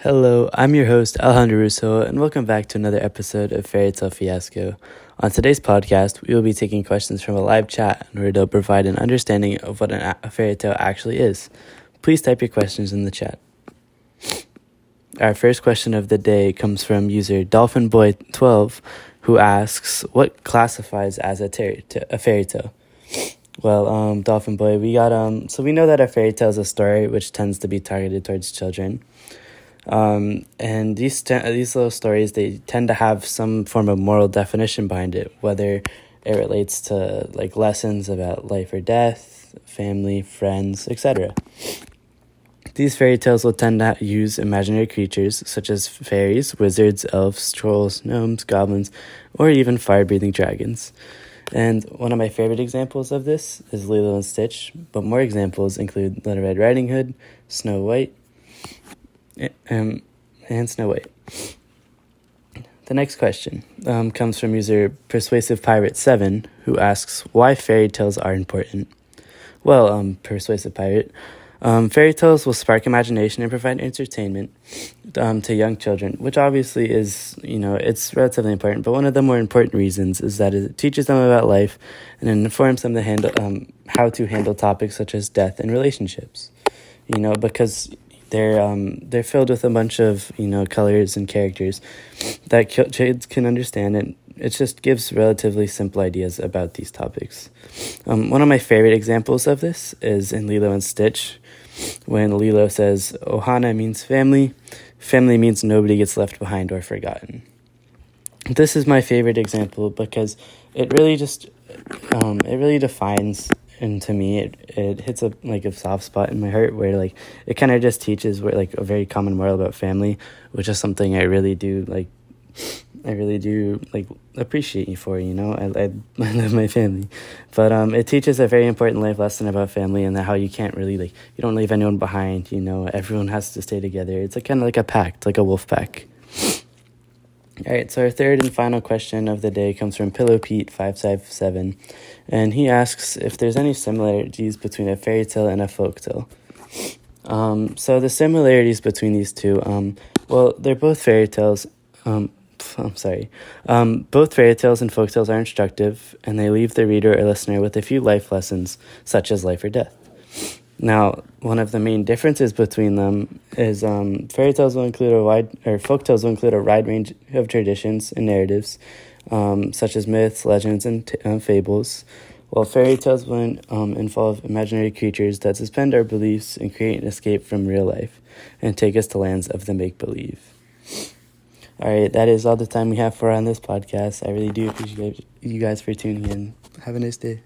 Hello, I'm your host, Alejandro Russo, and welcome back to another episode of Fairy Tale Fiasco. On today's podcast, we will be taking questions from a live chat in order to provide an understanding of what an, a fairy tale actually is. Please type your questions in the chat. Our first question of the day comes from user DolphinBoy12, who asks, What classifies as a, ter- a fairy tale? Well, um, Dolphin Boy, we got um. So we know that a fairy tale is a story which tends to be targeted towards children. Um, and these te- these little stories they tend to have some form of moral definition behind it, whether it relates to like lessons about life or death, family, friends, etc. These fairy tales will tend to use imaginary creatures such as fairies, wizards, elves, trolls, gnomes, goblins, or even fire breathing dragons. And one of my favorite examples of this is Lilo and Stitch, but more examples include Little Red Riding Hood, Snow White, um, and Snow White. The next question um, comes from user Persuasive Pirate 7, who asks why fairy tales are important. Well, um, Persuasive Pirate, um, fairy tales will spark imagination and provide entertainment um, to young children, which obviously is, you know, it's relatively important. But one of the more important reasons is that it teaches them about life and informs them to handle um, how to handle topics such as death and relationships. You know, because they're um, they're filled with a bunch of you know colors and characters that kids can understand, and it just gives relatively simple ideas about these topics. Um, one of my favorite examples of this is in Lilo and Stitch when Lilo says, Ohana means family, family means nobody gets left behind or forgotten. This is my favorite example because it really just, um, it really defines, and to me, it, it hits a like a soft spot in my heart where like it kind of just teaches where like a very common moral about family, which is something I really do like I really do like appreciate you for. You know, I, I, I love my family, but um, it teaches a very important life lesson about family and how you can't really like you don't leave anyone behind. You know, everyone has to stay together. It's like kind of like a pact, like a wolf pack. All right, so our third and final question of the day comes from Pillow Pete five five seven, and he asks if there's any similarities between a fairy tale and a folk tale. Um, so the similarities between these two, um, well, they're both fairy tales. Um, I'm sorry. Um, both fairy tales and folk tales are instructive, and they leave the reader or listener with a few life lessons, such as life or death. Now, one of the main differences between them is um, fairy tales will include a wide, or folk tales will include a wide range of traditions and narratives, um, such as myths, legends, and t- fables, while fairy tales will um, involve imaginary creatures that suspend our beliefs and create an escape from real life and take us to lands of the make believe. All right, that is all the time we have for on this podcast. I really do appreciate you guys for tuning in. Have a nice day.